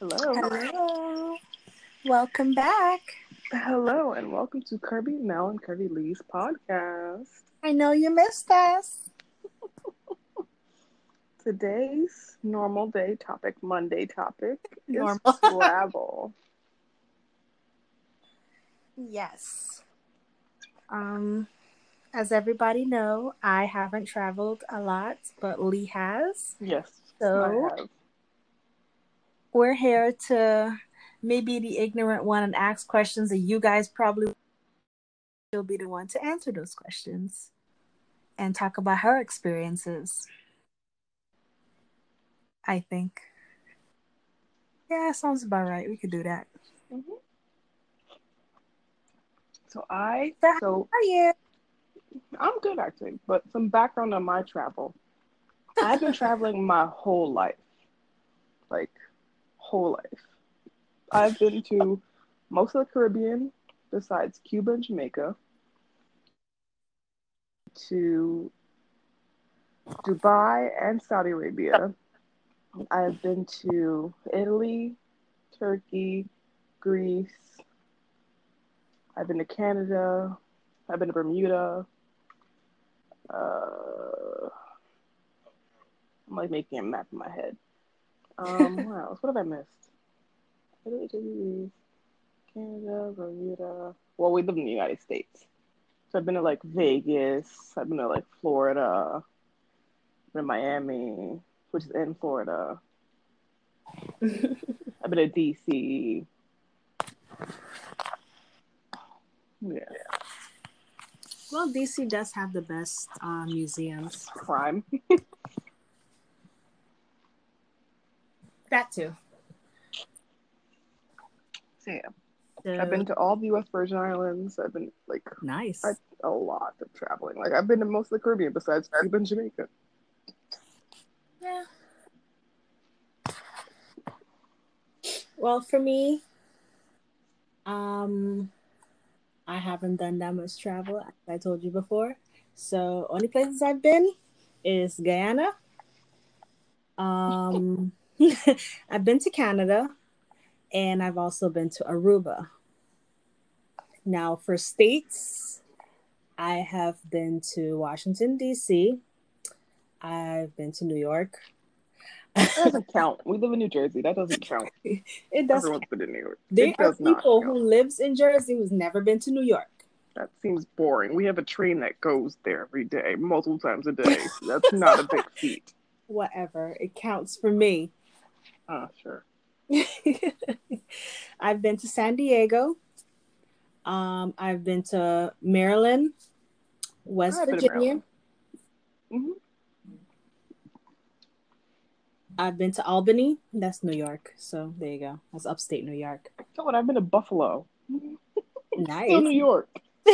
Hello. Hello. Welcome back. Hello, and welcome to Kirby Mel and Kirby Lee's podcast. I know you missed us. Today's normal day topic, Monday topic, is Normal. travel. Yes. Um, as everybody know, I haven't traveled a lot, but Lee has. Yes, So- I have. We're here to maybe the ignorant one and ask questions that you guys probably will be the one to answer those questions and talk about her experiences. I think. Yeah, sounds about right. We could do that. Mhm. So I, So- so How are you? I'm good actually, but some background on my travel. I've been traveling my whole life, like whole life. I've been to most of the Caribbean, besides Cuba and Jamaica, to Dubai and Saudi Arabia. I've been to Italy, Turkey, Greece. I've been to Canada. I've been to Bermuda. Uh, I'm like making a map in my head. Um, what else? What have I missed? Italy, Turkey, Canada, Bermuda. Well, we live in the United States. So I've been to like Vegas. I've been to like Florida. I've been to Miami, which is in Florida. I've been to DC. Yeah, Well, DC does have the best uh, museums. crime. That too. So yeah, I've been to all the U.S. Virgin Islands. I've been like nice. I, a lot of traveling. Like I've been to most of the Caribbean besides Cuba and Jamaica. Yeah. Well, for me, um, I haven't done that much travel, as I told you before. So, only places I've been is Guyana. Um, I've been to Canada, and I've also been to Aruba. Now, for states, I have been to Washington D.C. I've been to New York. That doesn't count. We live in New Jersey. That doesn't count. It does. Everyone's been in New York. There it are people who lives in Jersey who's never been to New York. That seems boring. We have a train that goes there every day, multiple times a day. That's not a big feat. Whatever, it counts for me. Ah, sure. I've been to San Diego. Um, I've been to Maryland, West Virginia. Maryland. hmm I've been to Albany. That's New York. So there you go. That's upstate New York. What? I've been to Buffalo. Nice. Still New York.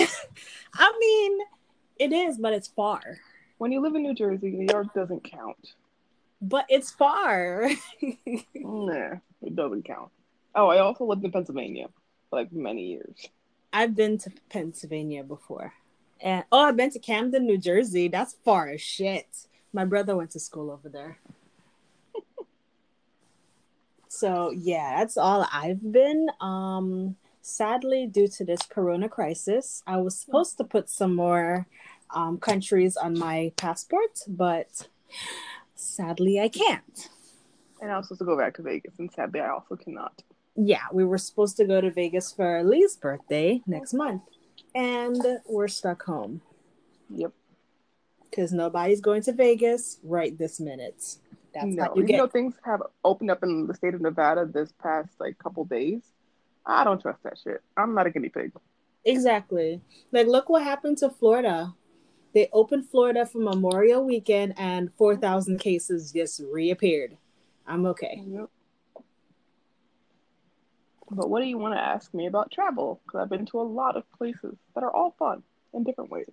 I mean, it is, but it's far. When you live in New Jersey, New York doesn't count. But it's far. Nah, it doesn't count. Oh, I also lived in Pennsylvania for like many years. I've been to Pennsylvania before. And oh, I've been to Camden, New Jersey. That's far as shit. My brother went to school over there. so yeah, that's all I've been. Um sadly due to this corona crisis, I was supposed to put some more um countries on my passport, but sadly I can't. And I was supposed to go back to Vegas, and sadly, I also cannot. yeah, we were supposed to go to Vegas for Lee's birthday next month, and we're stuck home Yep. because nobody's going to Vegas right this minute. That's no, you even get. though things have opened up in the state of Nevada this past like couple days, I don't trust that shit. I'm not a guinea pig. Exactly. Like, look what happened to Florida. They opened Florida for Memorial Weekend, and four thousand cases just reappeared. I'm okay. Yep. But what do you want to ask me about travel? Because I've been to a lot of places that are all fun in different ways.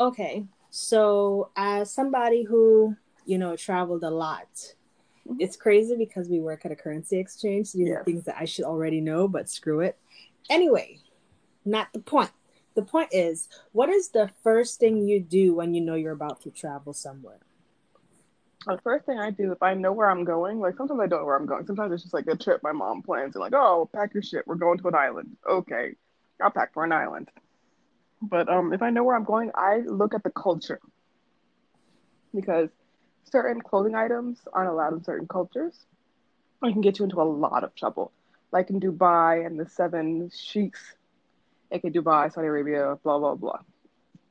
Okay. So, as somebody who, you know, traveled a lot, Mhm. it's crazy because we work at a currency exchange. These are Yes. things that I should already know, but screw it. Anyway, not the point. The point is, what is the first thing you do when you know you're about to travel somewhere? The first thing I do if I know where I'm going, like sometimes I don't know where I'm going. Sometimes it's just like a trip my mom plans and like, oh, pack your shit. We're going to an island. Okay, I'll pack for an island. But um, if I know where I'm going, I look at the culture because certain clothing items aren't allowed in certain cultures. I can get you into a lot of trouble. Like in Dubai and the seven sheiks, aka Dubai, Saudi Arabia, blah blah blah.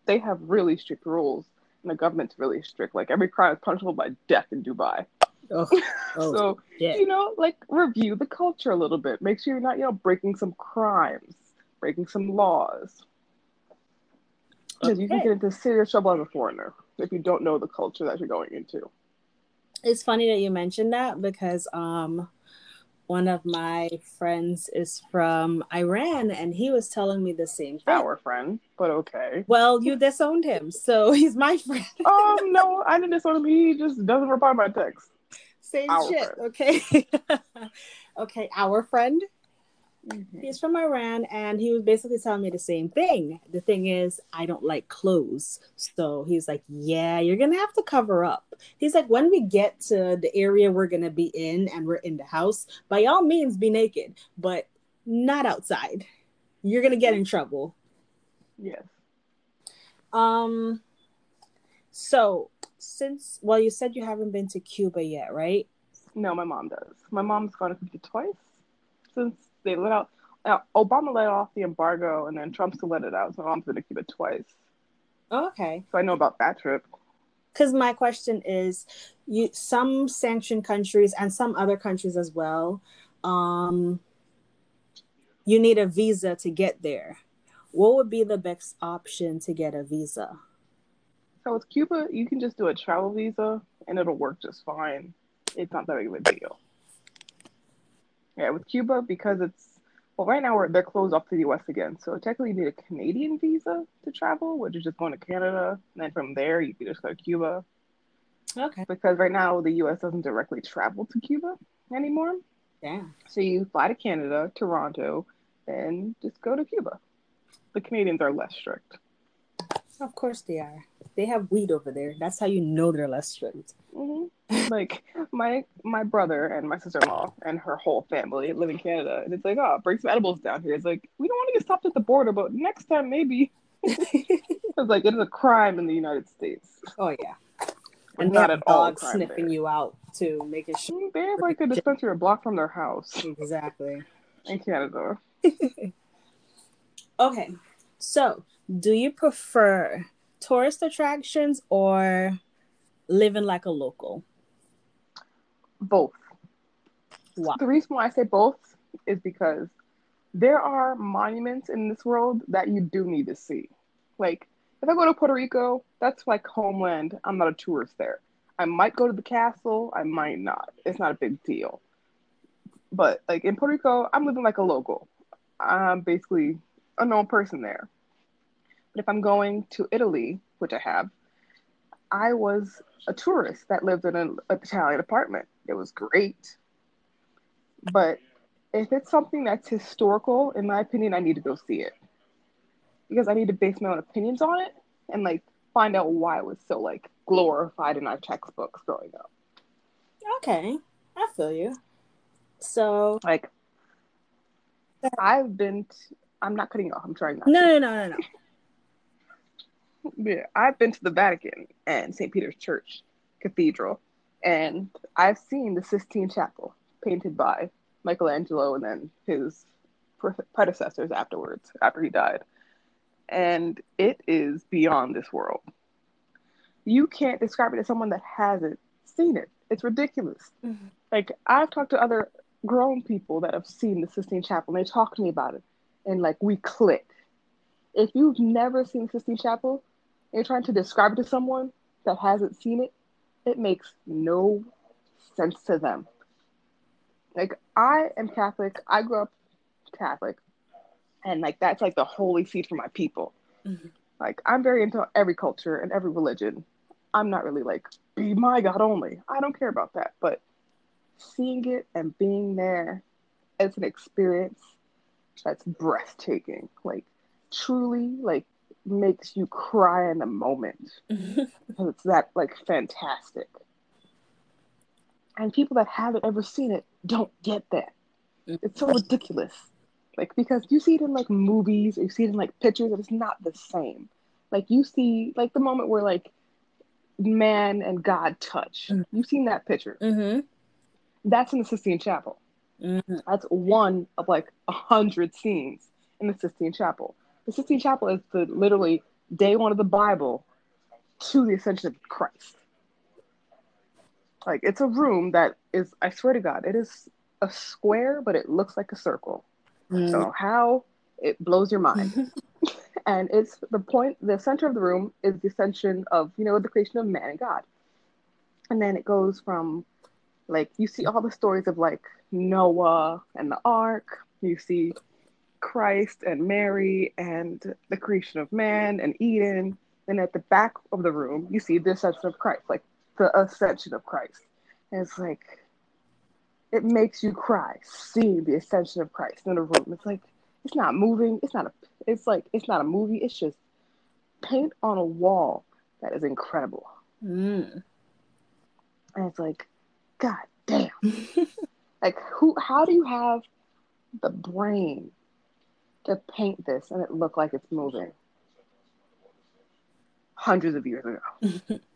They have really strict rules, and the government's really strict. Like every crime is punishable by death in Dubai. Oh, oh, so yeah. you know, like review the culture a little bit. Make sure you're not, you know, breaking some crimes, breaking some laws. Because you can get into serious trouble as a foreigner if you don't know the culture that you're going into. It's funny that you mentioned that because um one of my friends is from Iran and he was telling me the same thing. Our friend, but okay. Well, you disowned him, so he's my friend. um, no, I didn't disown him. He just doesn't reply my text. Same Our shit, friend. okay? okay, our friend. He's from Iran and he was basically telling me the same thing. The thing is, I don't like clothes. So he's like, Yeah, you're gonna have to cover up. He's like, When we get to the area we're gonna be in and we're in the house, by all means be naked, but not outside. You're gonna get in trouble. Yes. Um so since well you said you haven't been to Cuba yet, right? No, my mom does. My mom's gone to Cuba twice since they let out. Uh, Obama let off the embargo, and then Trump still let it out. So mom's been to Cuba twice. Okay. So I know about that trip. because my question is you some sanctioned countries and some other countries as well um you need a visa to get there what would be the best option to get a visa So with Cuba, you can just do a travel visa, and it'll work just fine. It's not that big of a deal. Yeah, with Cuba because it's well, right now we're, they're closed off to the U.S. again. So technically, you need a Canadian visa to travel, which is just going to Canada, and then from there you can just go to Cuba. okay Because right now the U.S. doesn't directly travel to Cuba anymore. Yeah. So you fly to Canada, Toronto, then just go to Cuba. The Canadians are less strict. Of course they are they have weed over there that's how you know they're less strict hmm like my my brother and my sister in law and her whole family live in Canada, and it's like, oh, bring some edibles down here. It's like we don't want to get stopped at the border, but next time maybe. it's like it is a crime in the United States. oh yeah and not they have at all sniffing there. you out to making sure Mm, They have like a dispensary a block from their house exactly in Canada. Okay, so do you prefer tourist attractions or living like a local? Both. Wow. The reason why I say both is because there are monuments in this world that you do need to see. Like, if I go to Puerto Rico, that's like homeland. I'm not a tourist there. I might go to the castle, I might not. It's not a big deal. But, like, in Puerto Rico, I'm living like a local. I'm basically a known person there. But if I'm going to Italy, which I have, I was a tourist that lived in an Italian apartment. It was great. But if it's something that's historical, in my opinion, I need to go see it. Because I need to base my own opinions on it and like find out why it was so like glorified in our textbooks growing up. Okay, I feel you. So Like I've been t- I'm not cutting you off, I'm trying not no, to. no, no, no, no. Yeah, I've been to the Vatican and St. Peter's Church Cathedral, and I've seen the Sistine Chapel painted by Michelangelo and then his predecessors afterwards, after he died. And it is beyond this world. You can't describe it to someone that hasn't seen it. It's ridiculous. Mhm. Like, I've talked to other grown people that have seen the Sistine Chapel, and they talk to me about it, and like, we click. If you've never seen the Sistine Chapel, you're trying to describe it to someone that hasn't seen it, it makes no sense to them. Like I am Catholic. I grew up Catholic. And like that's like the holy seat for my people. Mhm. Like I'm very into every culture and every religion. I'm not really like be my God only. I don't care about that. But seeing it and being there, it's an experience that's breathtaking. Like truly like makes you cry in the moment because it's that like fantastic. And people that haven't ever seen it don't get that. It's so ridiculous. Like because you see it in like movies, or you see it in like pictures, and it's not the same. Like you see like the moment where like man and God touch. Mhm. You've seen that picture. Mm-hmm. That's in the Sistine Chapel. Mm-hmm. That's one of like a hundred scenes in the Sistine Chapel. The Sistine Chapel is the literally day one of the Bible to the ascension of Christ. Like it's a room that is, I swear to God, it is a square, but it looks like a circle. Mm. So how it blows your mind. and it's the point, the center of the room is the ascension of, you know, the creation of man and God. And then it goes from like you see all the stories of like Noah and the ark. You see Christ and Mary and the creation of man and Eden. And at the back of the room, you see the ascension of Christ, like the ascension of Christ. And it's like it makes you cry seeing the ascension of Christ in a room. It's like it's not moving. It's not a. It's like it's not a movie. It's just paint on a wall that is incredible. Mm. And it's like, God damn. like who? How do you have the brain to paint this and it look like it's moving? Hundreds of years ago.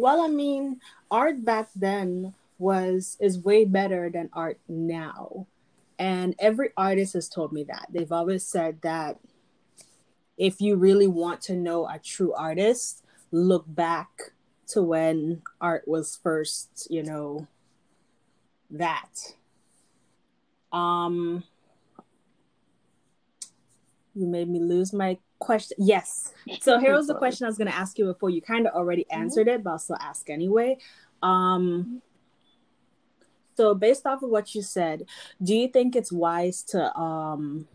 Well, I mean, art back then was is way better than art now. And every artist has told me that. They've always said that if you really want to know a true artist, look back to when art was first, you know, that. Um you made me lose my question. Yes. So here was the question I was going to ask you before. You kind of already answered it, but I'll still ask anyway. Um, so based off of what you said, do you think it's wise to um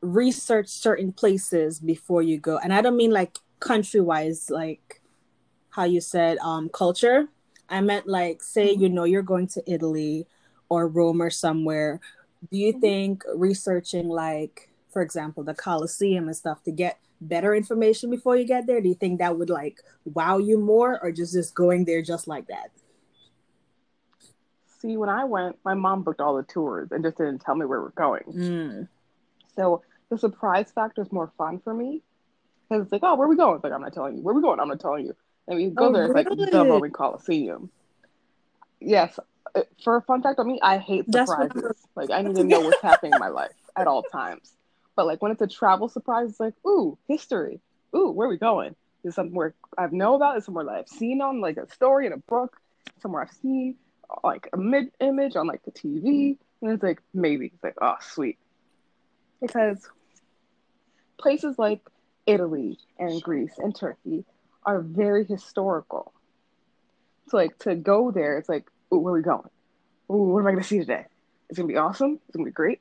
research certain places before you go? And I don't mean like country wise, like how you said um culture. I meant like say you know you're going to Italy or Rome or somewhere. Do you think researching like for example the Colosseum and stuff to get better information before you get there? Do you think that would like wow you more or just just going there just like that? See, when I went, my mom booked all the tours and just didn't tell me where we're going. Mm. So the surprise factor is more fun for me because it's like, oh, where are we going? It's like, I'm not telling you. Where are we going? I'm not telling you. And we go Oh, there, it's like really? the Roman Coliseum. Yes. Uh, For a fun fact on me, I hate surprises. Like, I need to know what's happening in my life at all times. But like when it's a travel surprise, it's like, ooh, history. Ooh, where are we going? Is somewhere I've know about? Is somewhere that I've seen on like a story in a book? Somewhere I've seen like a mid image on like the TV? And it's like maybe. It's like, oh, sweet. Because places like Italy and Greece and Turkey are very historical. So like to go there, it's like, ooh, where are we going? Ooh, what am I gonna see today? It's gonna be awesome. It's gonna be great.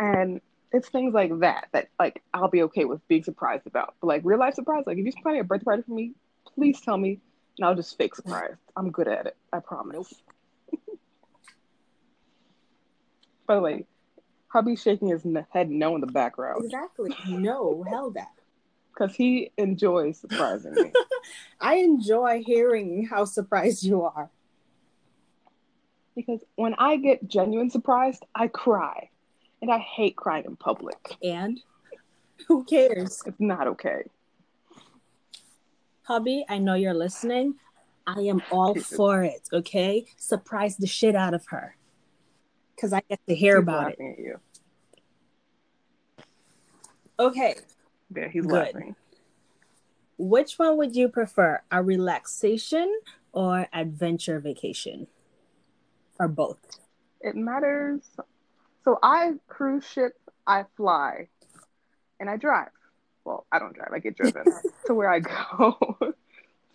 And it's things like that that like I'll be okay with being surprised about. But like real life surprise, like if you're planning a birthday party for me, please tell me and I'll just fake surprised. I'm good at it. I promise. By the way, hubby's shaking his head no in the background Exactly. No, hell that. because he enjoys surprising me. I enjoy hearing how surprised you are. Because when I get genuine surprised, I cry. And I hate crying in public. And who cares? It's not okay. Hubby, I know you're listening. I am all for it, okay? Surprise the shit out of her. Because I get to hear He's about it. at you. Okay. Yeah, he's Good. laughing. Which one would you prefer? A relaxation or adventure vacation? Or both? It matters. So I cruise ship, I fly, and I drive. Well, I don't drive. I get driven to where I go.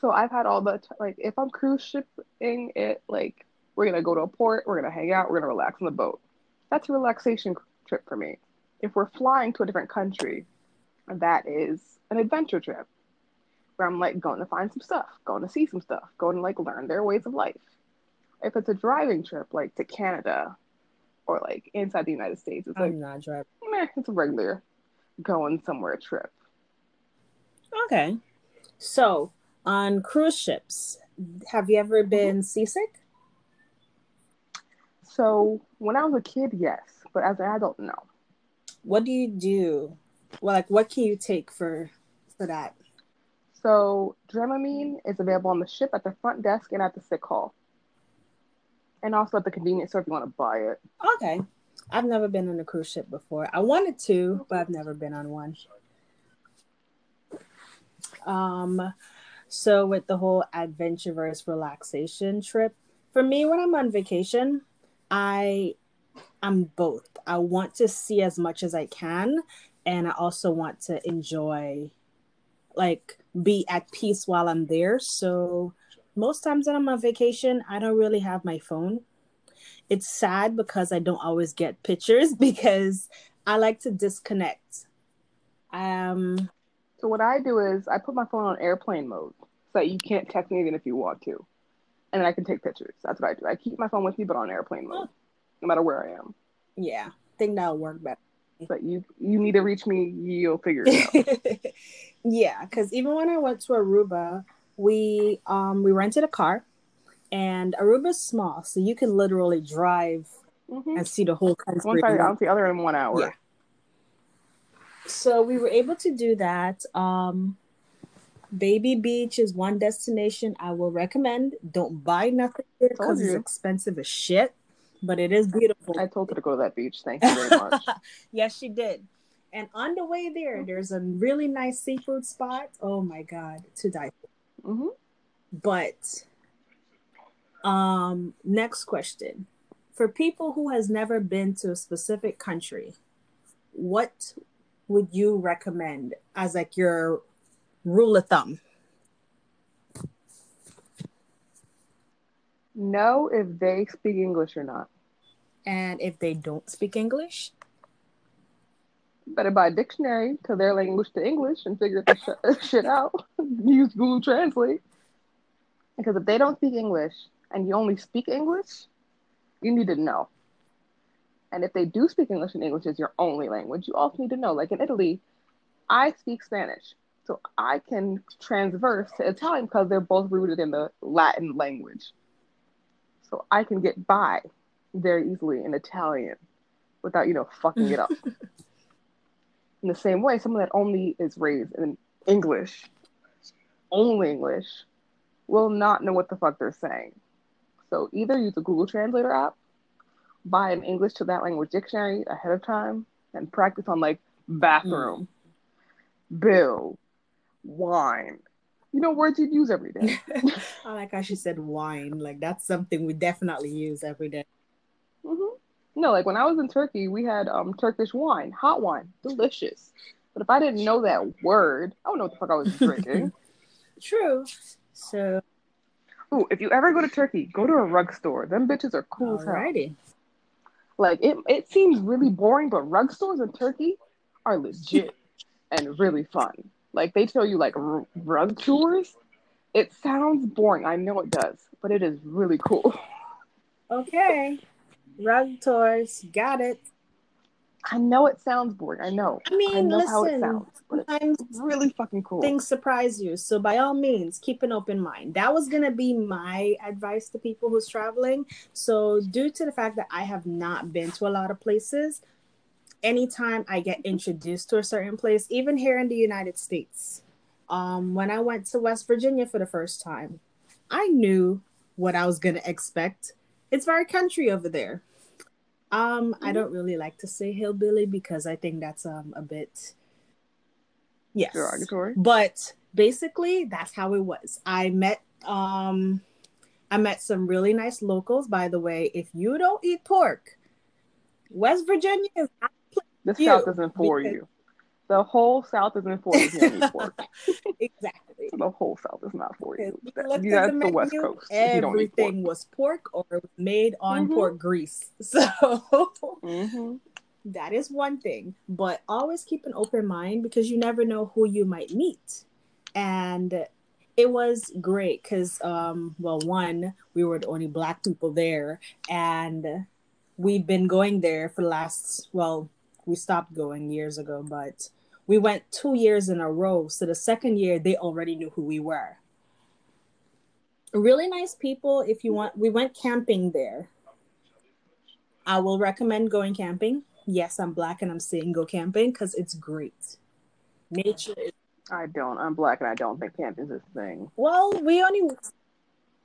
so I've had all the t- like if I'm cruise shipping it, like we're gonna go to a port, we're gonna hang out, we're gonna relax on the boat. That's a relaxation trip for me. If we're flying to a different country, that is an adventure trip where I'm like going to find some stuff, going to see some stuff, going to like learn their ways of life. If it's a driving trip, like to Canada or like inside the United States, it's like I'm not driving. meh, it's a regular going somewhere trip. Okay. So, on cruise ships, Have you ever mm-hmm. been seasick? So when I was a kid, yes, but as an adult, no. What do you do? Well, like, what can you take for for that? So Dramamine is available on the ship at the front desk and at the sick hall, and also at the convenience store if you want to buy it. Okay, I've never been on a cruise ship before. I wanted to, but I've never been on one. Um, so with the whole adventure versus relaxation trip, for me, when I'm on vacation, I I'm both. I want to see as much as I can, and I also want to enjoy, like, be at peace while I'm there. So most times that I'm on vacation, I don't really have my phone. It's sad because I don't always get pictures because I like to disconnect. Um, So what I do is I put my phone on airplane mode so that you can't text me even if you want to, and then I can take pictures. That's what I do. I keep my phone with me, but on airplane mode, no matter where I am. yeah, I think that'll work better. So you you need to reach me, you'll figure it out. yeah, because even when I went to Aruba, we um we rented a car, and Aruba's small, so you can literally drive hmm and see the whole country. One side out the other in one hour. Yeah. So we were able to do that. Um, Baby Beach is one destination I will recommend. Don't buy nothing there because it's expensive as shit, but it is beautiful. I told her to go to that beach. Thank you very much. yes, she did. And on the way there, there's a really nice seafood spot. Oh my god, to die. for. Hmm But um, next question: For people who has never been to a specific country, what would you recommend as like your rule of thumb? Know if they speak English or not. And if they don't speak English, Better buy a dictionary to their language to English and figure the sh- shit out. Use Google Translate. Because if they don't speak English and you only speak English, you need to know. And if they do speak English and English is your only language, you also need to know. Like in Italy, I speak Spanish. So I can transverse to Italian because they're both rooted in the Latin language. So I can get by very easily in Italian without, you know, fucking it up. in the same way, someone that only is raised in English, only English, will not know what the fuck they're saying. So either use a Google Translator app, buy an English to that language dictionary ahead of time, and practice on like bathroom, bill, wine. You know, words you'd use every day. I like how she said wine. Like that's something we definitely use every day. hmm No, like when I was in Turkey, we had um Turkish wine, hot wine, delicious. But if I didn't know that word, I don't know what the fuck I was drinking. True. So Ooh, if you ever go to Turkey, go to a rug store. Them bitches are cool as hell. alrighty. Like it, it seems really boring, but rug stores in Turkey are legit and really fun. Like they tell you like r- rug tours. It sounds boring. I know it does, but it is really cool. Okay. Rug tours. Got it. I know it sounds boring. I know. I mean, I know how it listen, sounds, but it's really fucking cool. things surprise you. So by all means, keep an open mind. That was gonna be my advice to people who's traveling. So due to the fact that I have not been to a lot of places, anytime I get introduced to a certain place, even here in the United States, um, when I went to West Virginia for the first time, I knew what I was gonna expect. It's very country over there. Um, I Mhm. don't really like to say hillbilly because I think that's um a bit yes Derogatory. but basically that's how it was i met um i met some really nice locals by the way if you don't eat pork west virginia is not The South isn't for you. The whole South isn't for you. you pork. exactly The whole South is not for you. we That- looked yeah, that's the the West Coast. if you don't pork. everything was pork or made on Mhm. pork grease so hmm that is one thing but always keep an open mind because you never know who you might meet and it was great because um well one we were the only black people there and we've been going there for the last well we stopped going years ago but we went two years in a row so the second year they already knew who we were really nice people. If you want, we went camping there. I will recommend going camping. Yes, I'm black and I'm saying go camping because it's great. Nature is I don't. I'm black and I don't think camping is a thing. well. We only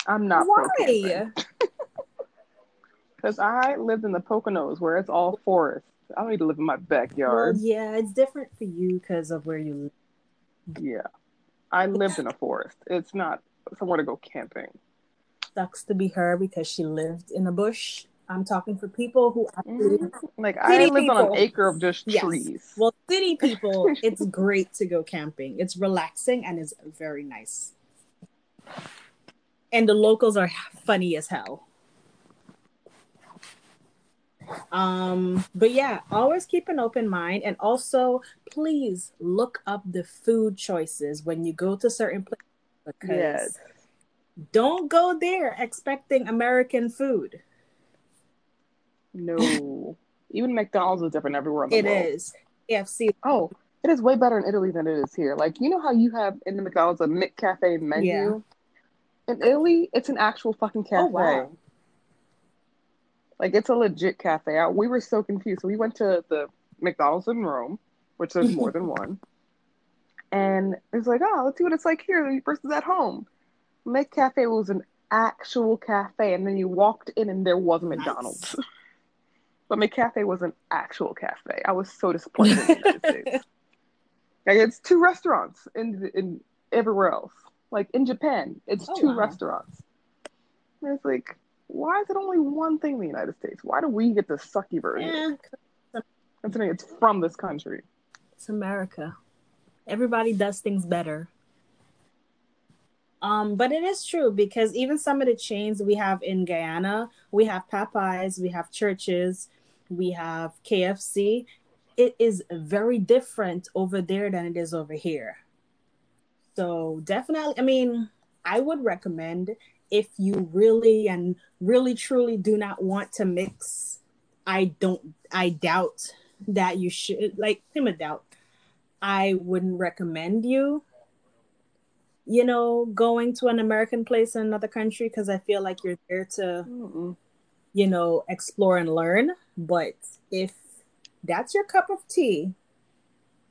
I'm not why? because I lived in the Poconos where it's all forest. I don't need to live in my Well, backyard. yeah, it's different for you because of where you live. yeah, I lived in a forest. It's not somewhere to go camping. Sucks to be her because she lived in a bush. I'm talking for people who actually Mhm. Like I live on an acre of just Yes. trees. Well, city people, it's great to go camping. It's relaxing and it's very nice. And the locals are funny as hell. Um, but yeah, always keep an open mind and also please look up the food choices when you go to certain places because Yes. don't go there expecting American food. No. Even McDonald's is different everywhere in the It world. is KFC. Oh, it is way better in Italy than it is here. Like you know how you have in the McDonald's a McCafe menu. Yeah. In Italy, it's an actual fucking cafe. Oh, wow. Like it's a legit cafe. I, we were so confused. So we went to the McDonald's in Rome, which there's more than one. And it's like, oh, let's see what it's like here versus at home. McCafe was an actual cafe, and then you walked in and there was a McDonald's. But McCafe was an actual cafe. I was so disappointed in the United States. Like it's two restaurants in in everywhere else. Like in Japan, it's Oh, two wow. restaurants. And it's like, why is it only one thing in the United States? Why do we get the sucky version? Yeah, Considering it's from this country. It's America. Everybody does things better. Um, but it is true because even some of the chains we have in Guyana, we have Popeyes, we have Church's, we have KFC. It is very different over there than it is over here. So definitely, I mean, I would recommend if you really and really truly do not want to mix. I don't. I doubt that you should like him a doubt. I wouldn't recommend you, you know, going to an American place in another country because I feel like you're there to, Mm-mm. you know, explore and learn. But if that's your cup of tea,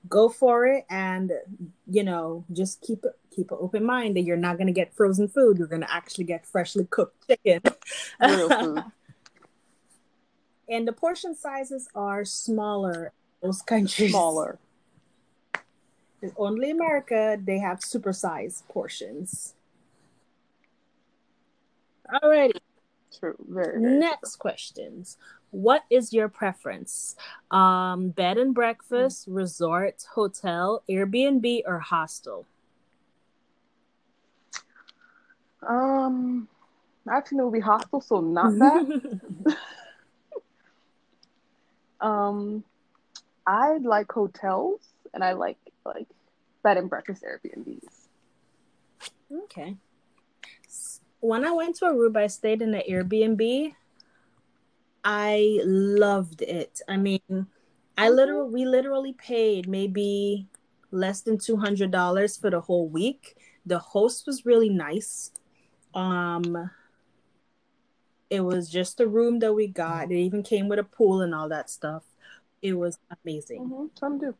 go for it and you know, just keep it keep an open mind that you're not gonna get frozen food. You're gonna actually get freshly cooked chicken. And the portion sizes are smaller in those countries. Smaller. In only America, they have supersized portions. Alrighty, True. Very, very next questions. What is your preference? Um, bed and breakfast, resort, hotel, Airbnb, or hostel? Um, seen the movie Hostel, so not that. um, I like hotels and I like like bed and breakfast Airbnbs. okay. When I went to Aruba, I stayed in an Airbnb. I loved it. I mean, I literally we literally paid maybe less than two hundred dollars for the whole week. The host was really nice. Um, it was just the room that we got. It even came with a pool and all that stuff. It was amazing. Mm-hmm. Some do.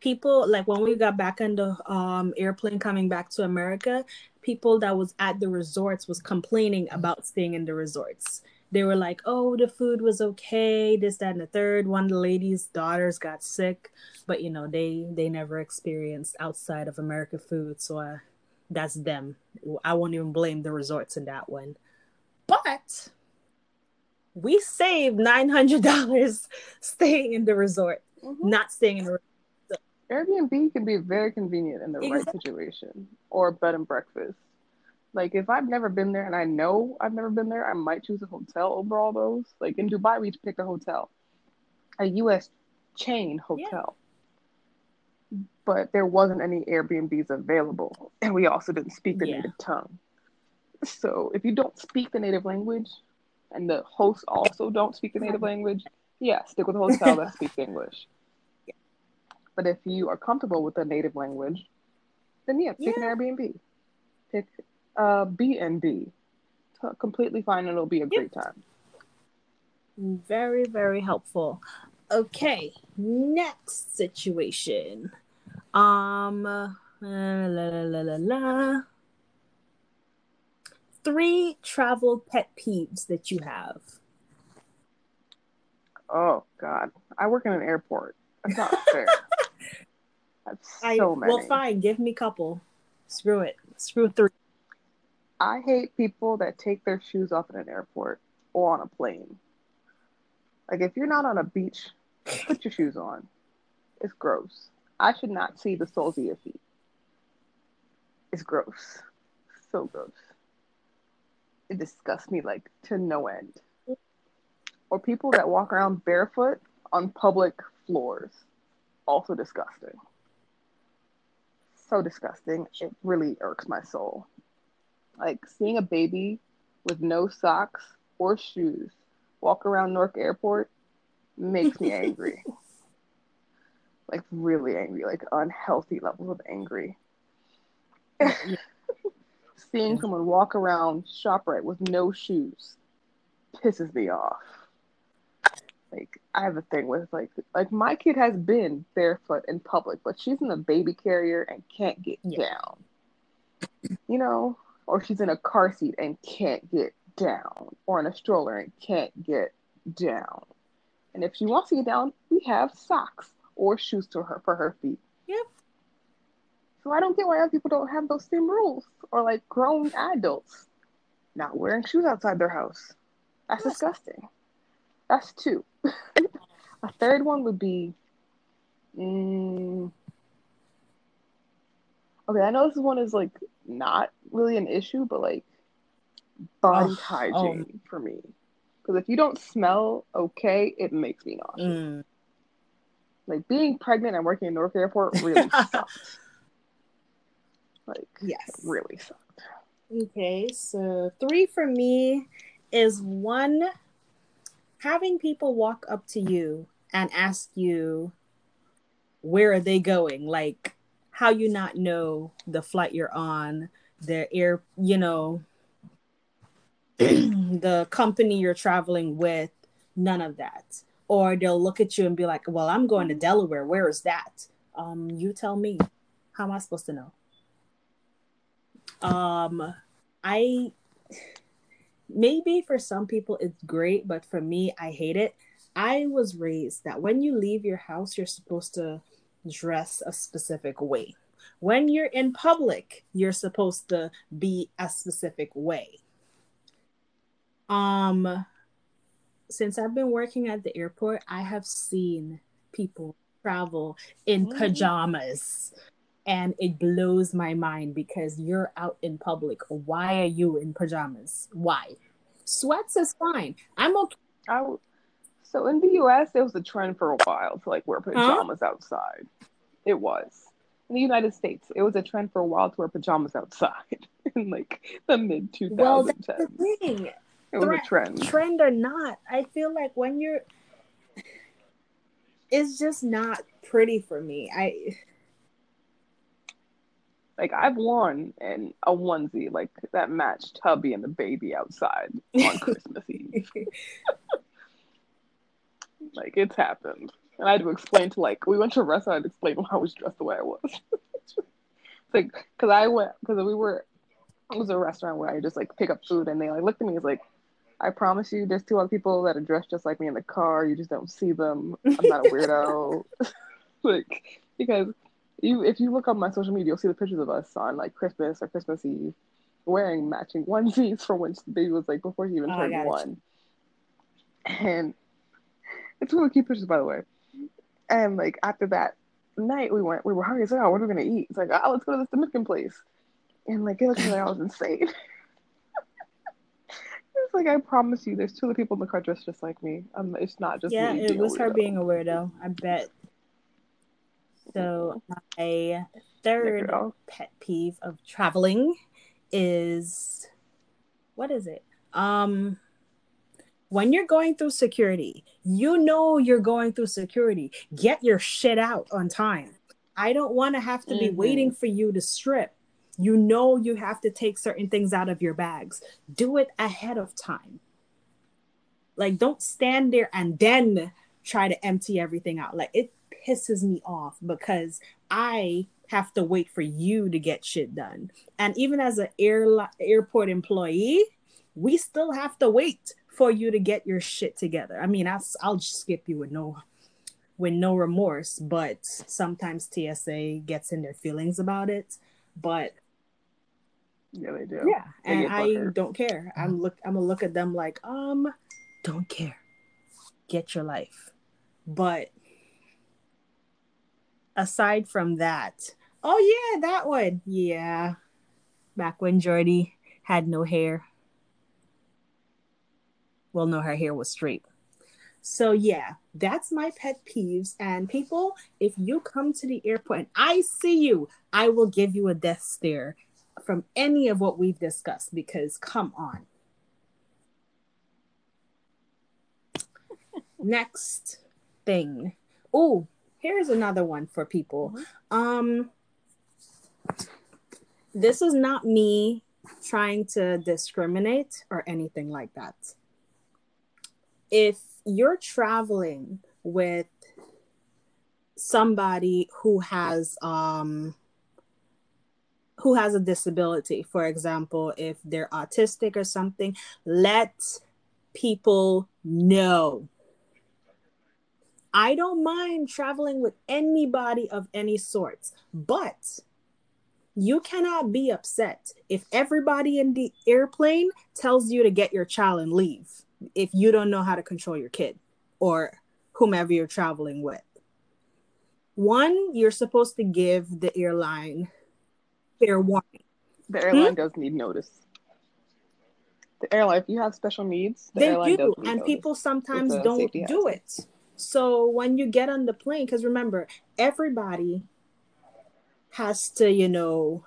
People like when we got back on the um airplane coming back to America, people that was at the resorts was complaining about staying in the resorts. They were like, "Oh, the food was okay, this, that, and the third. One of the ladies' daughters got sick, but you know they they never experienced outside of America food, so uh, that's them. I won't even blame the resorts in that one. But we saved nine hundred dollars staying in the resort, Mhm. not staying in the Airbnb can be very convenient in the right situation or bed and breakfast. Like if I've never been there and I know I've never been there, I might choose a hotel over all those. Like in Dubai, we picked a hotel, a U.S. chain hotel, but there wasn't any Airbnbs available, and we also didn't speak the Yeah. native tongue. So if you don't speak the native language, and the hosts also don't speak the native language, yeah, stick with a hotel that speaks English. But if you are comfortable with the native language, then yeah, pick Yeah. an Airbnb. Pick Uh, B and B. Completely fine. It'll be a great time. Very, very helpful. Okay, next situation. Um, uh, la, la, la, la, la. Three travel pet peeves that you have. Oh God, I work in an airport. That's not fair. That's so I, many. Well, fine. Give me a couple. Screw it. Screw three. I hate people that take their shoes off in an airport or on a plane. Like if you're not on a beach, put your shoes on. It's gross. I should not see the soles of your feet. It's gross. So gross. It disgusts me like to no end. Or people that walk around barefoot on public floors. Also disgusting. So disgusting. It really irks my soul. Like seeing a baby with no socks or shoes walk around Newark Airport makes me angry. like really angry, like unhealthy levels of angry. Seeing someone walk around ShopRite with no shoes pisses me off. Like I have a thing with like like my kid has been barefoot in public, but she's in a baby carrier and can't get yeah. down. You know, or she's in a car seat and can't get down, or in a stroller and can't get down. And if she wants to get down, we have socks or shoes to her for her feet. Yep. So I don't get why other people don't have those same rules, or like grown adults not wearing shoes outside their house. That's yes. disgusting. That's two. a third one would be. Mm, okay, I know this one is like not really an issue, but like body oh, hygiene oh. for me. Because if you don't smell okay, it makes me nauseous. Mm. Like being pregnant and working in Newark Airport really sucked. Like, yes, really sucked. Okay, so three for me is one having people walk up to you and ask you where are they going like how you not know the flight you're on the air you know the company you're traveling with none of that or they'll look at you and be like well i'm going to delaware where is that um you tell me how am i supposed to know um i maybe for some people it's great, but for me, I hate it. I was raised that when you leave your house, you're supposed to dress a specific way. When you're in public, you're supposed to be a specific way. Um since I've been working at the airport, I have seen people travel in mm. pajamas and it blows my mind because you're out in public. Why are you in pajamas? Why? Sweats is fine. I'm okay. I, so in the U.S., it was a trend for a while to like wear pajamas huh? outside. It was in the United States. It was a trend for a while to wear pajamas outside in like the mid 2010s. Well, that's the thing. It was a trend. Trend or not, I feel like when you're, it's just not pretty for me. I like I've worn in a onesie like that matched Tubby and the baby outside on Christmas Eve. like it's happened, and I had to explain to like we went to a restaurant. I had to explain why I was dressed the way I was. it's like because I went because we were it was a restaurant where I just like pick up food and they like looked at me as like. I promise you, there's two other people that are dressed just like me in the car. You just don't see them. I'm not a weirdo. like because you if you look on my social media, you'll see the pictures of us on like Christmas or Christmas Eve wearing matching onesies for when the baby was like before she even oh, turned one. And it's really cute pictures, by the way. And like after that night, we went, we were hungry. So, like, oh, what are we gonna eat? It's like, oh, let's go to this Dominican place. And like it looked like I was insane. it's like I promise you, there's two other people in the car dressed just like me. Um, it's not just yeah. it was her being a weirdo. I bet so my third pet peeve of traveling is what is it? Um when you're going through security, you know you're going through security. Get your shit out on time. I don't want to have to mm-hmm. be waiting for you to strip You know you have to take certain things out of your bags. Do it ahead of time. Like, don't stand there and then try to empty everything out. Like, it pisses me off because I have to wait for you to get shit done. And even as an air, airport employee, we still have to wait for you to get your shit together. I mean, I'll, I'll skip you with no with no remorse, but sometimes TSA gets in their feelings about it. But yeah, they do. Yeah, they and I don't care. I'm look. I'm gonna look at them like, um, don't care. Get your life. But aside from that, oh yeah, that one. Yeah. Back when Jordy had no hair. Well, no, her hair was straight. So yeah, that's my pet peeves. And people, if you come to the airport and I see you, I will give you a death stare from any of what we've discussed because come on. Next thing. Oh, here's another one for people. Mm-hmm. Um this is not me trying to discriminate or anything like that. If you're traveling with somebody who has um who has a disability for example if they're autistic or something let people know I don't mind traveling with anybody of any sorts, but you cannot be upset if everybody in the airplane tells you to get your child and leave if you don't know how to control your kid or whomever you're traveling with. One, you're supposed to give the airline fair warning. The airline hmm? does need notice. The airline, if you have special needs, the they do, and notice. people sometimes don't do it. So when you get on the plane, because remember, everybody has to, you know,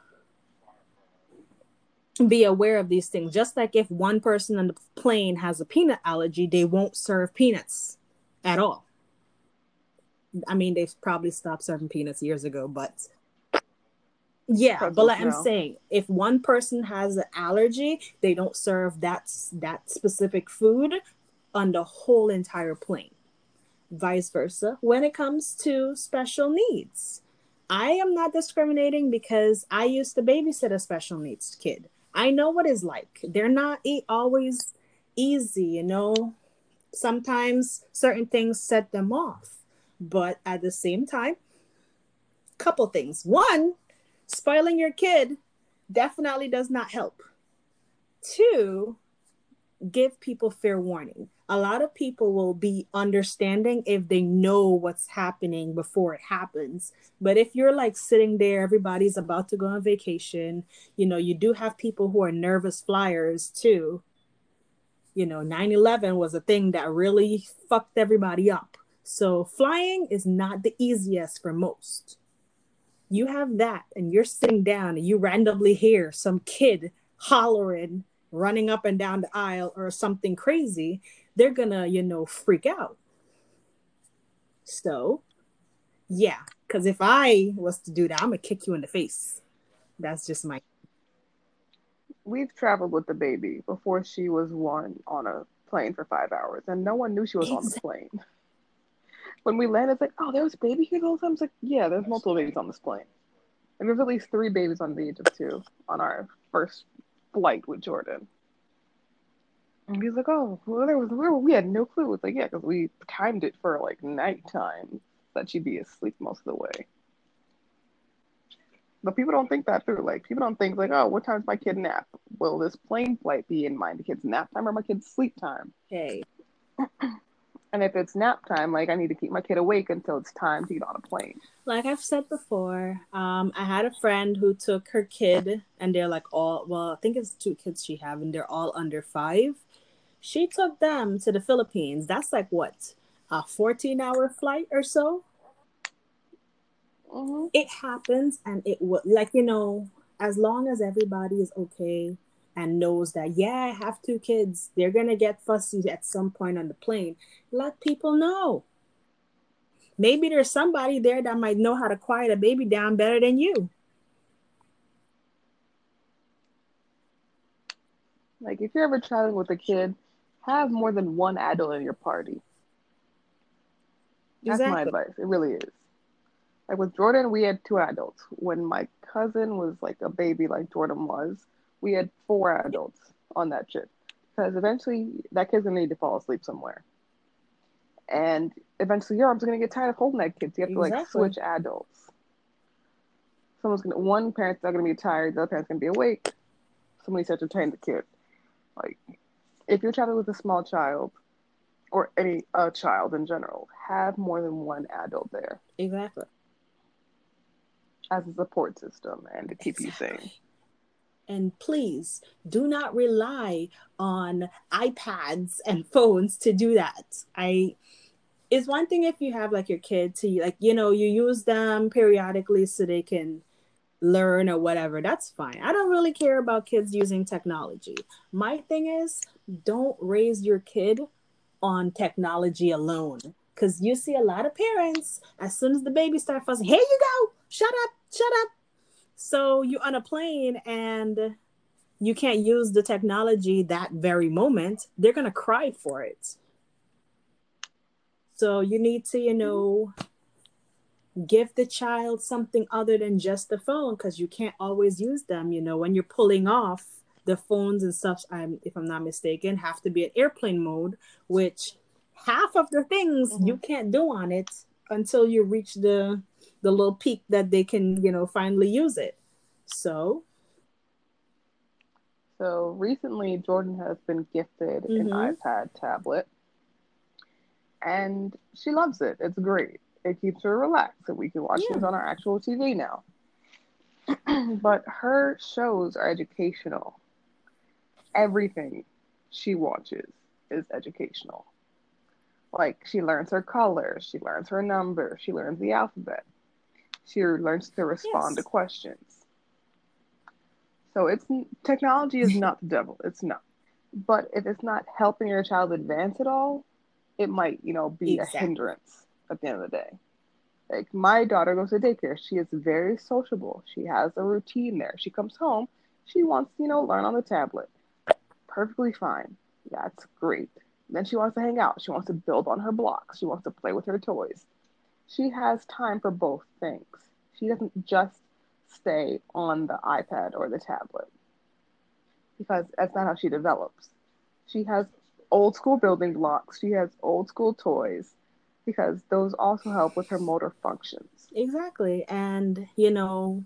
be aware of these things. Just like if one person on the plane has a peanut allergy, they won't serve peanuts at all. I mean, they've probably stopped serving peanuts years ago, but yeah, but like I'm saying, if one person has an allergy, they don't serve that that specific food on the whole entire plane. Vice versa, when it comes to special needs, I am not discriminating because I used to babysit a special needs kid. I know what it's like. They're not always easy, you know. Sometimes certain things set them off, but at the same time, couple things. One, spoiling your kid definitely does not help. Two, give people fair warning. A lot of people will be understanding if they know what's happening before it happens. But if you're like sitting there, everybody's about to go on vacation, you know, you do have people who are nervous flyers too. You know, 9 11 was a thing that really fucked everybody up. So flying is not the easiest for most. You have that, and you're sitting down and you randomly hear some kid hollering running up and down the aisle or something crazy, they're gonna, you know, freak out. So, yeah, because if I was to do that, I'm gonna kick you in the face. That's just my. We've traveled with the baby before she was one on a plane for five hours, and no one knew she was exactly. on the plane. When we landed, it's like, oh, there was baby here all the whole time. It's like, yeah, there's multiple babies on this plane. And there's at least three babies on the age of two on our first flight with Jordan. And he's like, oh, well, there was we had no clue. It's like, yeah, because we timed it for like nighttime that she'd be asleep most of the way. But people don't think that through. Like, people don't think like, oh, what time's my kid nap? Will this plane flight be in my kid's nap time or my kid's sleep time? Hey. And if it's nap time, like I need to keep my kid awake until it's time to get on a plane. Like I've said before, um, I had a friend who took her kid, and they're like all well, I think it's two kids she have, and they're all under five. She took them to the Philippines. That's like what a fourteen-hour flight or so. Mm-hmm. It happens, and it would like you know, as long as everybody is okay and knows that yeah i have two kids they're gonna get fussy at some point on the plane let people know maybe there's somebody there that might know how to quiet a baby down better than you Like if you're ever traveling with a kid, have more than one adult in your party. That's my advice. It really is. Like with Jordan, we had two adults. When my cousin was like a baby, like Jordan was, we had four adults on that trip. Because eventually that kid's gonna need to fall asleep somewhere. And eventually your arms are gonna get tired of holding that kid. So you have to like switch adults. Someone's gonna one parent's not gonna be tired, the other parent's gonna be awake. Somebody said to train the kid. Like if you're traveling with a small child or any a child in general, have more than one adult there Exactly. as a support system and to keep you sane. And please do not rely on iPads and phones to do that. I it's one thing if you have like your kid to like you know you use them periodically so they can learn or whatever. That's fine. I don't really care about kids using technology. My thing is don't raise your kid on technology alone because you see a lot of parents as soon as the baby start fussing here you go! Shut up! Shut up so you're on a plane and you can't use the technology that very moment they're gonna cry for it so you need to you know give the child something other than just the phone because you can't always use them you know when you're pulling off the phones and stuff i'm if i'm not mistaken have to be in airplane mode which half of the things Mhm. you can't do on it until you reach the the little peak that they can you know finally use it so So recently, Jordan has been gifted an Mhm. iPad tablet, and she loves it. It's great. It keeps her relaxed, and we can watch Yeah. things on our actual TV now. but her shows are educational. Everything she watches is educational. Like she learns her colors, she learns her numbers, she learns the alphabet. She learns to respond Yes. to questions. So it's technology is not the devil. It's not. But if it's not helping your child advance at all, it might, you know, be Exactly. a hindrance at the end of the day. Like my daughter goes to daycare. She is very sociable. She has a routine there. She comes home. She wants, you know, learn on the tablet. Perfectly fine. That's great. Then she wants to hang out. She wants to build on her blocks. She wants to play with her toys. She has time for both things. She doesn't just stay on the iPad or the tablet because that's not how she develops. She has old school building blocks. She has old school toys because those also help with her motor functions. Exactly. And, you know,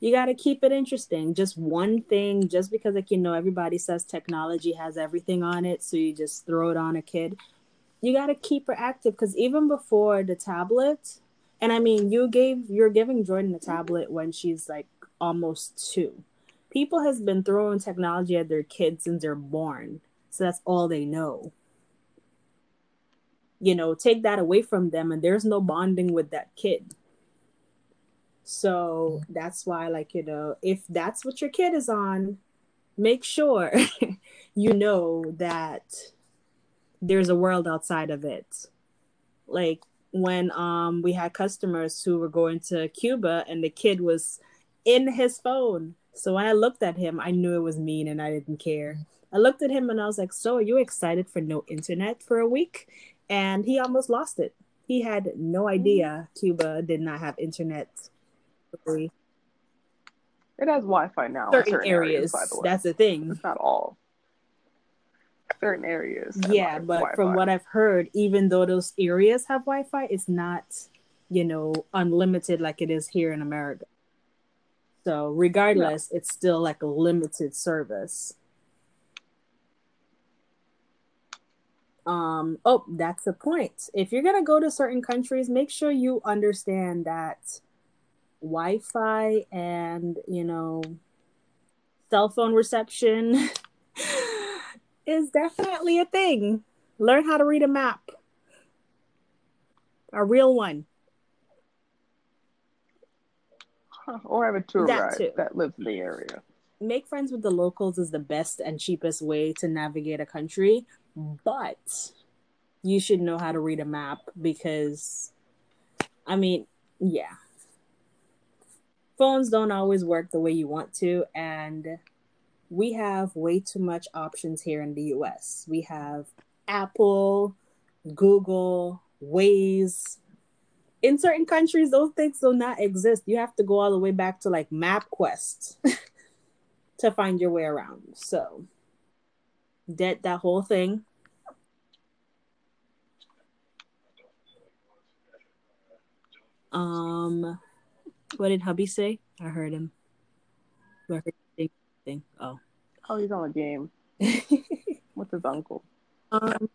you got to keep it interesting. Just one thing, just because, like, you know, everybody says technology has everything on it. So you just throw it on a kid. You got to keep her active because even before the tablet, and I mean, you gave, you're giving Jordan a tablet when she's like almost two. People has been throwing technology at their kids since they're born. So that's all they know you know, take that away from them and there's no bonding with that kid. So that's why, like, you know, if that's what your kid is on, make sure you know that there's a world outside of it. Like when um we had customers who were going to Cuba and the kid was in his phone. So when I looked at him, I knew it was mean and I didn't care. I looked at him and I was like, So are you excited for no internet for a week? And he almost lost it. He had no idea Cuba did not have internet. It has Wi-Fi now in Certain, certain areas. by the. That's the thing. It's not all. Certain areas. Yeah, but from Wi-Fi. what I've heard, even though those areas have Wi Fi, it's not, you know, unlimited like it is here in America. So regardless, it's still like a limited service. Um, oh, that's the point. If you're gonna go to certain countries, make sure you understand that Wi-Fi and you know cell phone reception is definitely a thing. Learn how to read a map. A real one. or have a tour That guide too. that lives in the area. Make friends with the locals is the best and cheapest way to navigate a country, but you should know how to read a map because I mean, yeah. Phones don't always work the way you want to and we have way too much options here in the US. We have Apple, Google, Waze. In certain countries, those things do not exist. You have to go all the way back to like MapQuest to find your way around. So, that that whole thing. Um, what did hubby say? I heard him. I heard him thing. Oh, Oh, he's on a game with his uncle um,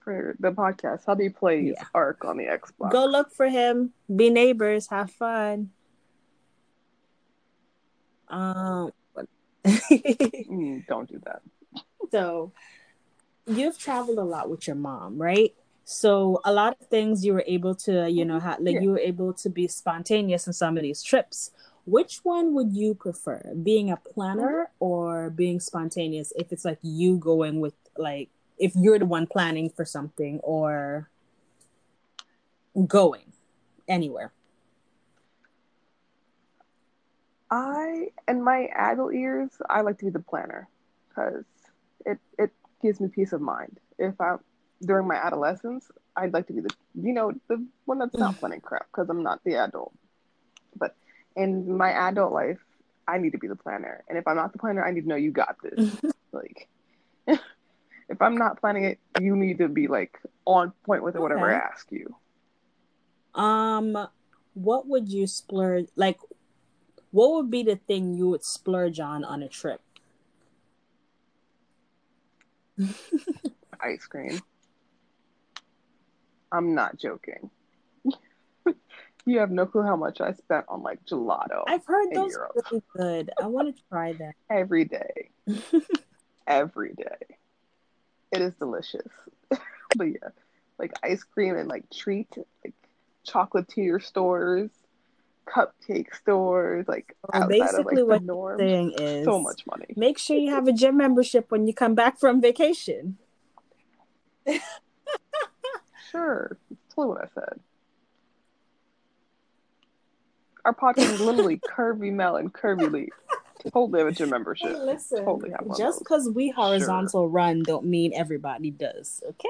for the podcast. how Hubby plays Yeah. Ark on the Xbox. go look for him. Be neighbors. Have fun. Um. Mm, don't do that. so, you've traveled a lot with your mom, right? So a lot of things you were able to, you know, ha- like Yeah. you were able to be spontaneous in some of these trips. Which one would you prefer, being a planner mm-hmm. or being spontaneous? If it's like you going with, like, if you're the one planning for something or going anywhere. I, in my adult years, I like to be the planner because it it gives me peace of mind. If I during my adolescence, I'd like to be the you know the one that's not planning crap because I'm not the adult. But in my adult life, I need to be the planner, and if I'm not the planner, I need to know you got this. like, if I'm not planning it, you need to be like on point with it, whatever I ask you. Um, what would you splurge like? What would be the thing you would splurge on on a trip? Ice cream. I'm not joking. You have no clue how much I spent on like gelato I've heard those Europe. are really good. I want to try that. every day. every day. It is delicious. but yeah, like ice cream and like treat, like chocolatier stores, cupcake stores, like Well, outside of like basically what norm. Thing is, So much money. Make sure you have a gym membership when you come back from vacation. Sure. That's totally what I said. Our podcast is literally Curvy Mel and Curvy Lee. Totally have a gym membership. Listen, Totally have one just because we horizontal run don't mean everybody does. Okay,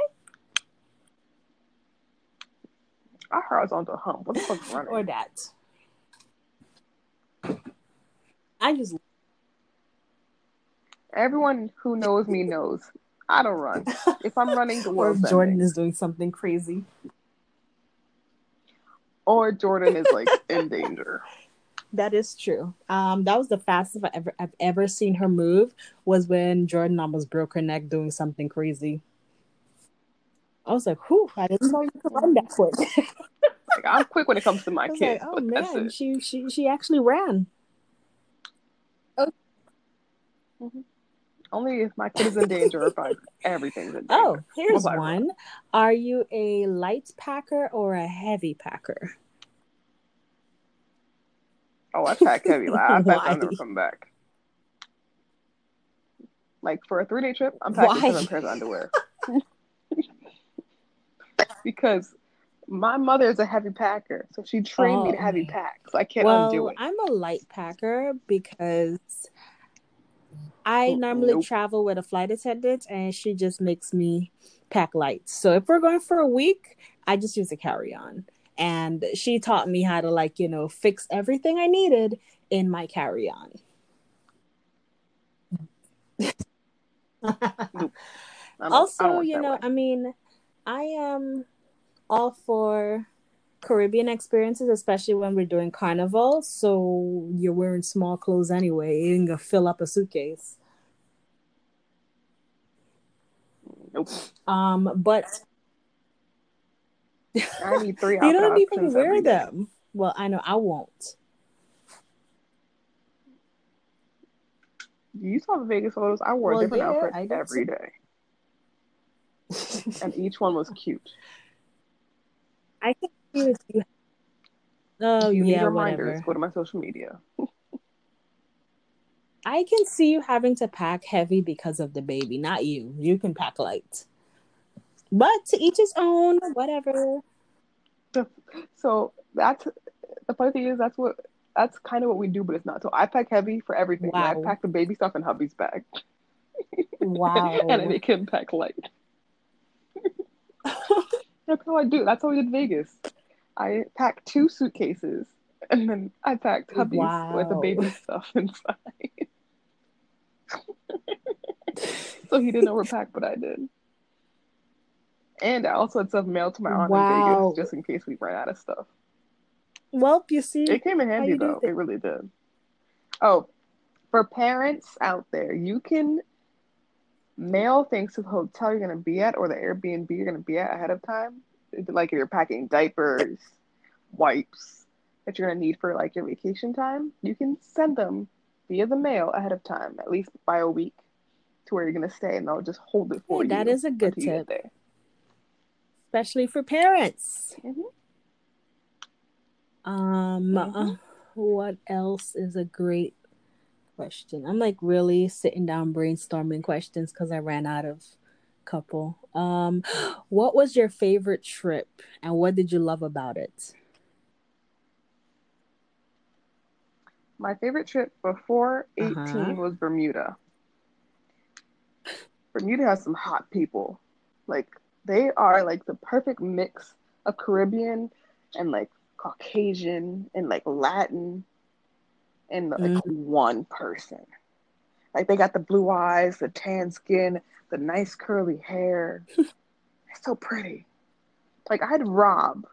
Our horizontal hump. What the fuck's running? or that. I just Everyone who knows me knows I don't run. If I'm running, the or Jordan ending. is doing something crazy. Or Jordan is like in danger. That is true. Um, that was the fastest I ever I've ever seen her move was when Jordan almost broke her neck doing something crazy. I was like, "Whew! I didn't know you could run that quick." Like I'm quick when it comes to my kids, like, "Oh but that's man, it. she she she actually ran." Only if my kid is in danger or if I, everything's in oh, danger. Oh, here's run? one. Are you a light packer or a heavy packer? Oh, I pack heavy. Like, I Why? I'll never come back. Like for a three day trip, I'm packing Why? seven pairs of underwear. because my mother is a heavy packer, so she trained me to Oh. heavy pack. So I can't undo it. I'm a light packer because I Mm, normally nope. travel with a flight attendant and she just makes me pack light. So if we're going for a week, I just use a carry on. And she taught me how to, like, you know, fix everything I needed in my carry on. I don't- I don't also, you know, way. I mean, I am all for Caribbean experiences, especially when we're doing carnival. So you're wearing small clothes anyway. You can fill up a suitcase. Nope. Um, but I need three you don't even wear them. Well, I know I won't. You saw the Vegas photos. I wore Well, a different yeah, outfit every day, and each one was cute. I can see you. Oh you yeah, need reminders, whatever. go to my social media. I can see you having to pack heavy because of the baby, not you. You can pack light. But to each his own, whatever. So that's the funny thing is that's what that's kind of what we do, but it's not. So I pack heavy for everything. Wow. I pack the baby stuff in hubby's bag. Wow. and I make him pack light. that's how I do. That's how we did Vegas. I packed two suitcases and then I packed hubby's wow. with the baby stuff inside. So he didn't overpack, but I did. And I also had stuff mailed to my aunt wow. in Vegas just in case we ran out of stuff. Well, you see, it came in handy though. It really did. Oh, for parents out there, you can mail things to the hotel you're going to be at or the Airbnb you're going to be at ahead of time. Like if you're packing diapers, wipes that you're going to need for like your vacation time, you can send them via the mail ahead of time, at least by a week to where you're going to stay, and they'll just hold it for hey, you. That is a good tip, especially for parents. Mm-hmm. Um, mm-hmm. uh, what else is a great question? I'm like really sitting down brainstorming questions because I ran out of couple. Um, what was your favorite trip, and what did you love about it? My favorite trip before 18 uh-huh. was Bermuda. Bermuda has some hot people. Like they are like the perfect mix of Caribbean and like Caucasian and like Latin and like mm. one person. Like they got the blue eyes, the tan skin, the nice curly hair. it's so pretty. Like I'd rob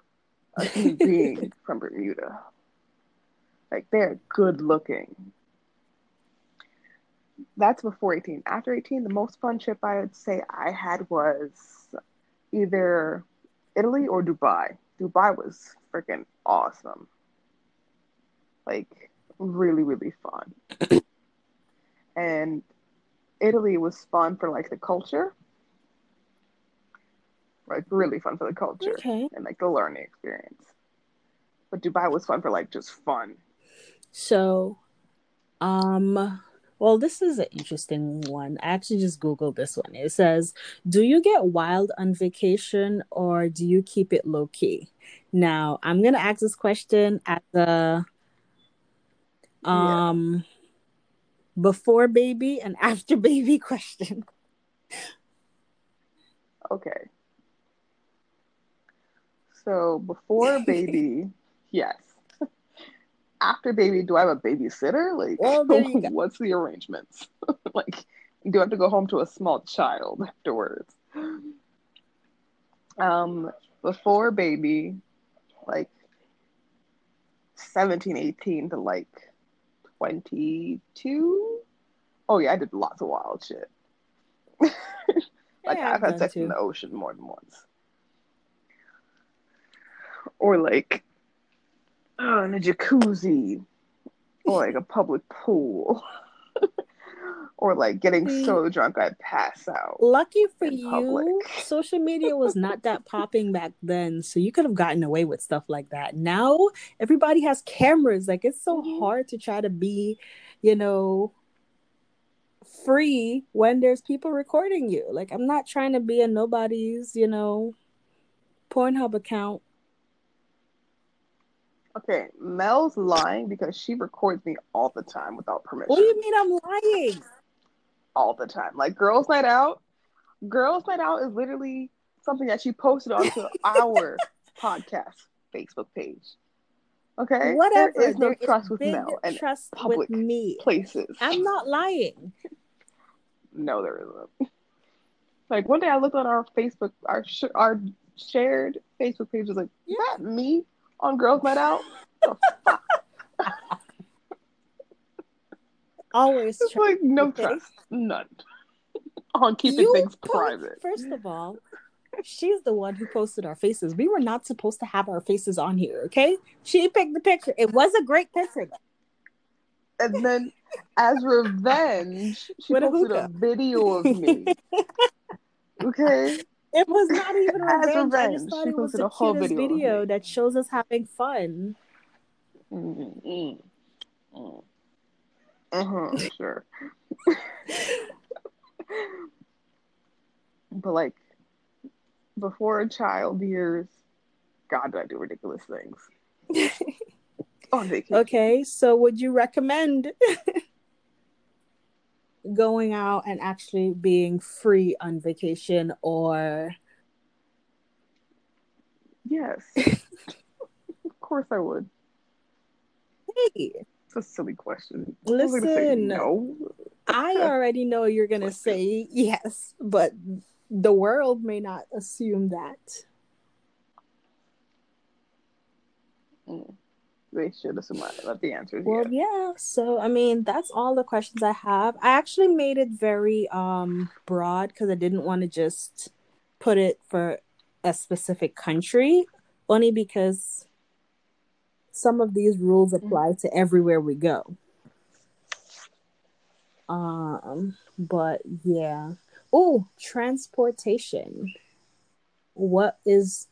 a human being from Bermuda. Like they're good looking. That's before 18. After 18, the most fun trip I would say I had was either Italy or Dubai. Dubai was freaking awesome. Like really, really fun. and Italy was fun for like the culture. Like really fun for the culture okay. and like the learning experience. But Dubai was fun for like just fun. So, um, well, this is an interesting one. I actually just Googled this one. It says, Do you get wild on vacation or do you keep it low key? Now, I'm going to ask this question at the um yeah. before baby and after baby question. Okay. So, before baby, yes after baby, do I have a babysitter? Like, well, what's the arrangements? like, do I have to go home to a small child afterwards? Um, before baby, like 17, 18 to like 22. Oh, yeah, I did lots of wild shit. like, yeah, I've, I've had sex too. in the ocean more than once. Or like oh, in a jacuzzi or like a public pool. or like getting so drunk I'd pass out. Lucky for you, public. social media was not that popping back then, so you could have gotten away with stuff like that. Now everybody has cameras. Like it's so mm-hmm. hard to try to be, you know, free when there's people recording you. Like I'm not trying to be a nobody's, you know, Pornhub account Okay, Mel's lying because she records me all the time without permission. What do you mean I'm lying? All the time. Like Girls Night Out. Girls Night Out is literally something that she posted onto our podcast Facebook page. Okay. Whatever. There is no there trust is with Mel and trust public with me. places. I'm not lying. no, there isn't. Like one day I looked on our Facebook, our sh- our shared Facebook page was like, yeah. "Is that me?" On Girls Night Out? Always it's like no trust, none on keeping you things private. First of all, she's the one who posted our faces. We were not supposed to have our faces on here, okay? She picked the picture. It was a great picture. And then, as revenge, she what posted a, a video of me. okay. It was not even revenge. revenge. I just thought she it was the cutest video, video that shows us having fun. Mm-hmm. Uh-huh, sure. but like before a child years, God, did I do ridiculous things? On vacation. Okay, so would you recommend going out and actually being free on vacation or Yes. of course I would. hey, It's a silly question. I say listen, no. I already know you're to say yes, but the world may not assume that. Mm. They should I- that the answer is Well, yes. yeah. So, I mean, that's all the questions I have. I actually made it very um broad because I didn't want to just put it for a specific country, only because some of these rules apply to everywhere we go. Um, but yeah. Oh, transportation. What is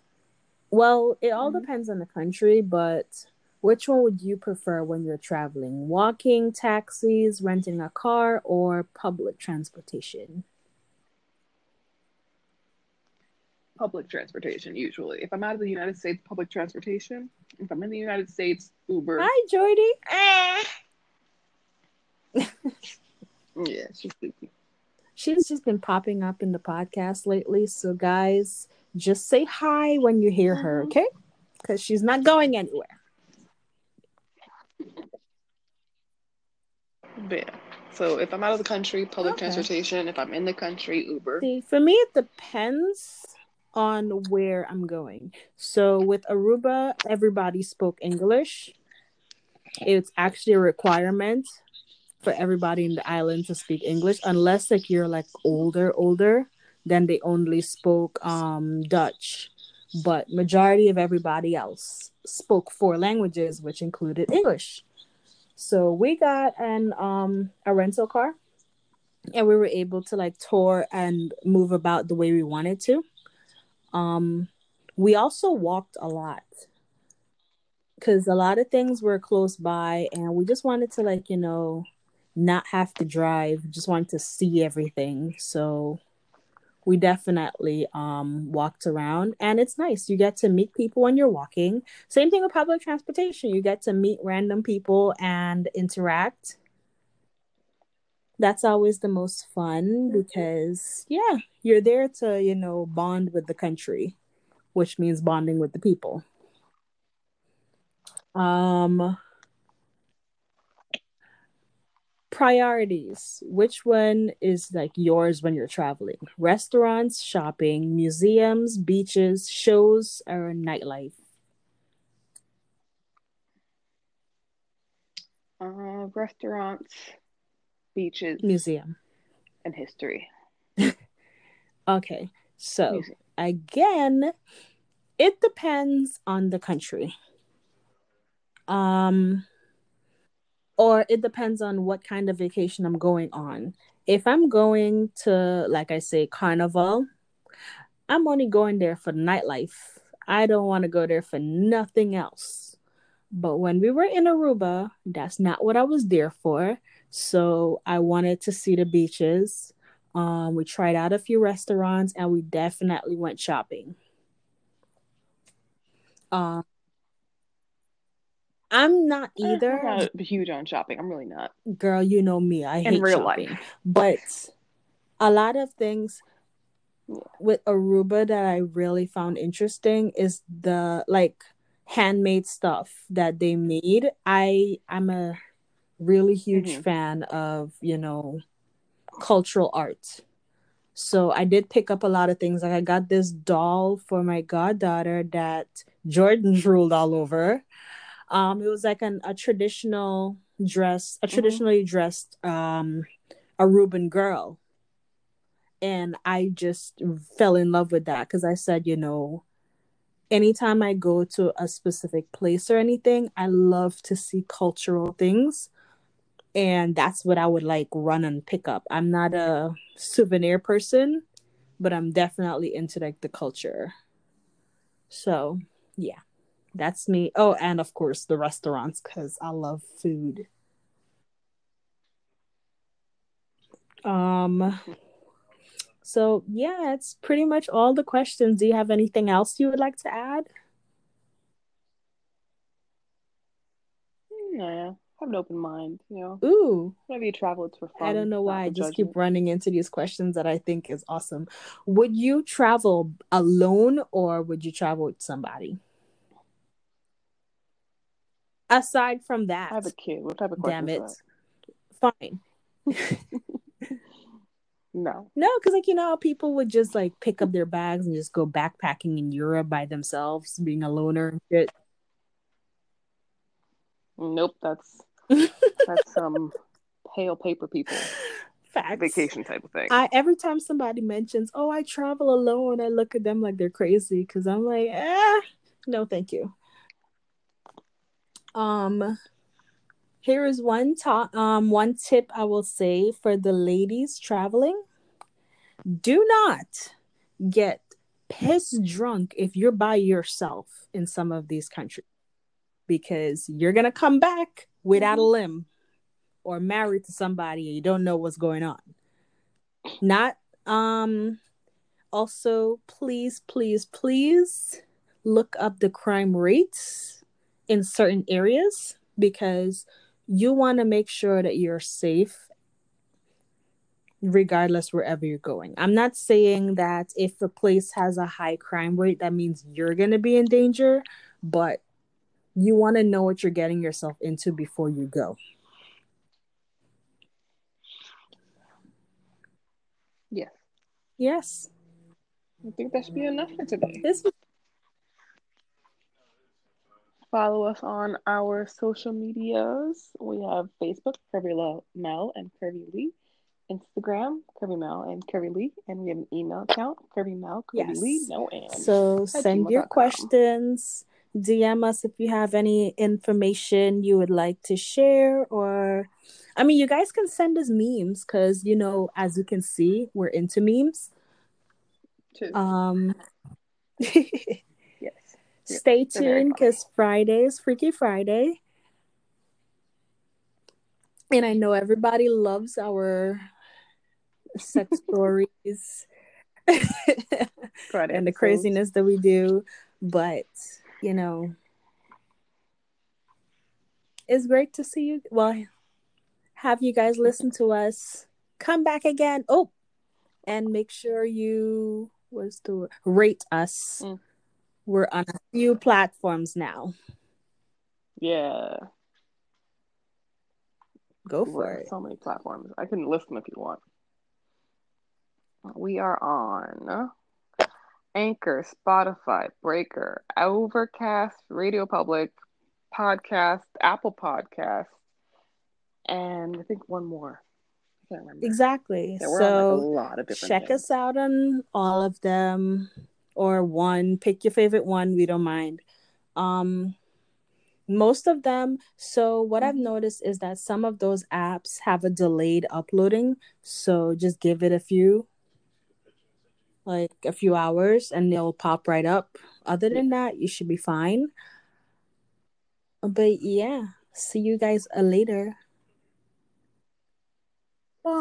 well, it all Mhm. depends on the country, but which one would you prefer when you're traveling? Walking, taxis, renting a car, or public transportation? Public transportation, usually. If I'm out of the United States, public transportation. If I'm in the United States, Uber. Hi, Jordy. Yeah, she's sleepy. She's just been popping up in the podcast lately. So, guys, just say hi when you hear her, Mhm. okay? Because she's not going anywhere. But yeah. So if I'm out of the country, public Okay. transportation. If I'm in the country, Uber. See, for me, it depends on where I'm going. So with Aruba, everybody spoke English. It's actually a requirement for everybody in the island to speak English, unless like you're like older, older, then they only spoke um Dutch. But majority of everybody else spoke four languages, which included English. So we got an um a rental car and we were able to like tour and move about the way we wanted to. Um, we also walked a lot because a lot of things were close by, and we just wanted to like you know not have to drive. Just wanted to see everything. So we definitely um walked around and it's nice. You get to meet people when you're walking. Same thing with public transportation. You get to meet random people and interact. That's always the most fun because yeah you're there to you know bond with the country which means bonding with the people. Um priorities? Which one is like yours when you're traveling? Restaurants shopping museums beaches shows or nightlife? Uh, restaurants, beaches, museum. and history. okay so Museum. again it depends on the country. Um or it depends on what kind of vacation i'm going on. If i'm going to like i say carnival i'm only going there for nightlife. I don't want to go there for nothing else. But when we were in aruba that's not what i was there for. So i wanted to see the beaches. Um, we tried out a few restaurants and we definitely went shopping. Um, i'm not either I'm not huge on shopping. I'm really not. girl you know me i In hate real shopping life. but a lot of things with aruba that i really found interesting is the like handmade stuff that they made i i'm a really huge Mhm. fan of you know cultural art so i did pick up a lot of things like i got this doll for my goddaughter that jordan drooled all over um it was like an a traditional dress a Mhm. traditionally dressed um aruban girl. And i just fell in love with that because i said you know anytime i go to a specific place or anything i love to see cultural things. And that's what i would like run and pick up. I'm not a souvenir person but i'm definitely into like the culture. So yeah that's me oh and of course the restaurants because i love food um so yeah it's pretty much all the questions do you have anything else you would like to add Nah, have an open mind. You know, Ooh, whenever you travel, it's for fun. I don't know why. I just judgment. keep running into these questions that I think is awesome. Would you travel alone or would you travel with somebody? Aside from that, I have a kid. What type of damn question it. is Fine. No. No, because like you know, people would just like pick up their bags and just go backpacking in Europe by themselves, being a loner and shit. Nope. That's that's some pale paper people Facts. vacation type of thing. I every time somebody mentions, "Oh, I travel alone," I look at them like they're crazy because I'm like, "Ah, no, thank you." Um, here is one top, um, one tip I will say for the ladies traveling: Do not get piss drunk if you're by yourself in some of these countries because you're gonna come back without a limb or married to somebody and you don't know what's going on. Not um also please please please look up the crime rates in certain areas because you want to make sure that you're safe regardless wherever you're going i'm not saying that if a place has a high crime rate that means you're going to be in danger but you want to know what you're getting yourself into before you go yes. yes I think that should be enough for today. this was Follow us on our social medias. We have Facebook, Curvy Mel and Curvy Lee. Instagram, Curvy Mel and Curvy Lee. And we have an email account, Curvy Mel, Curvy Yes. Lee, no and. So send your questions. DM us if you have any information you would like to share, or I mean, you guys can send us memes because you know, as you can see, we're into memes. Um. Yeah, stay tuned because Friday is Freaky Friday, and I know everybody loves our sex stories and the craziness that we do. But you know, it's great to see you. Well, have you guys listen to us. Come back again. Oh, and make sure you was word? rate us. Mm. We're on a few platforms now. Yeah. Go We're for it. so many platforms. I can list them if you want. We are on Anchor, Spotify, Breaker, Overcast, Radio Public, Podcast, Apple Podcast, and I think one more. I can't remember. Exactly. Yeah, we're like a so lot of different check things. us out on all of them or one. Pick your favorite one. We don't mind. Um, most of them. So what I've Mhm. noticed is that some of those apps have a delayed uploading. So just give it a few, like a few hours, and they'll pop right up. Other than that, you should be fine. But yeah, see you guys uh, later.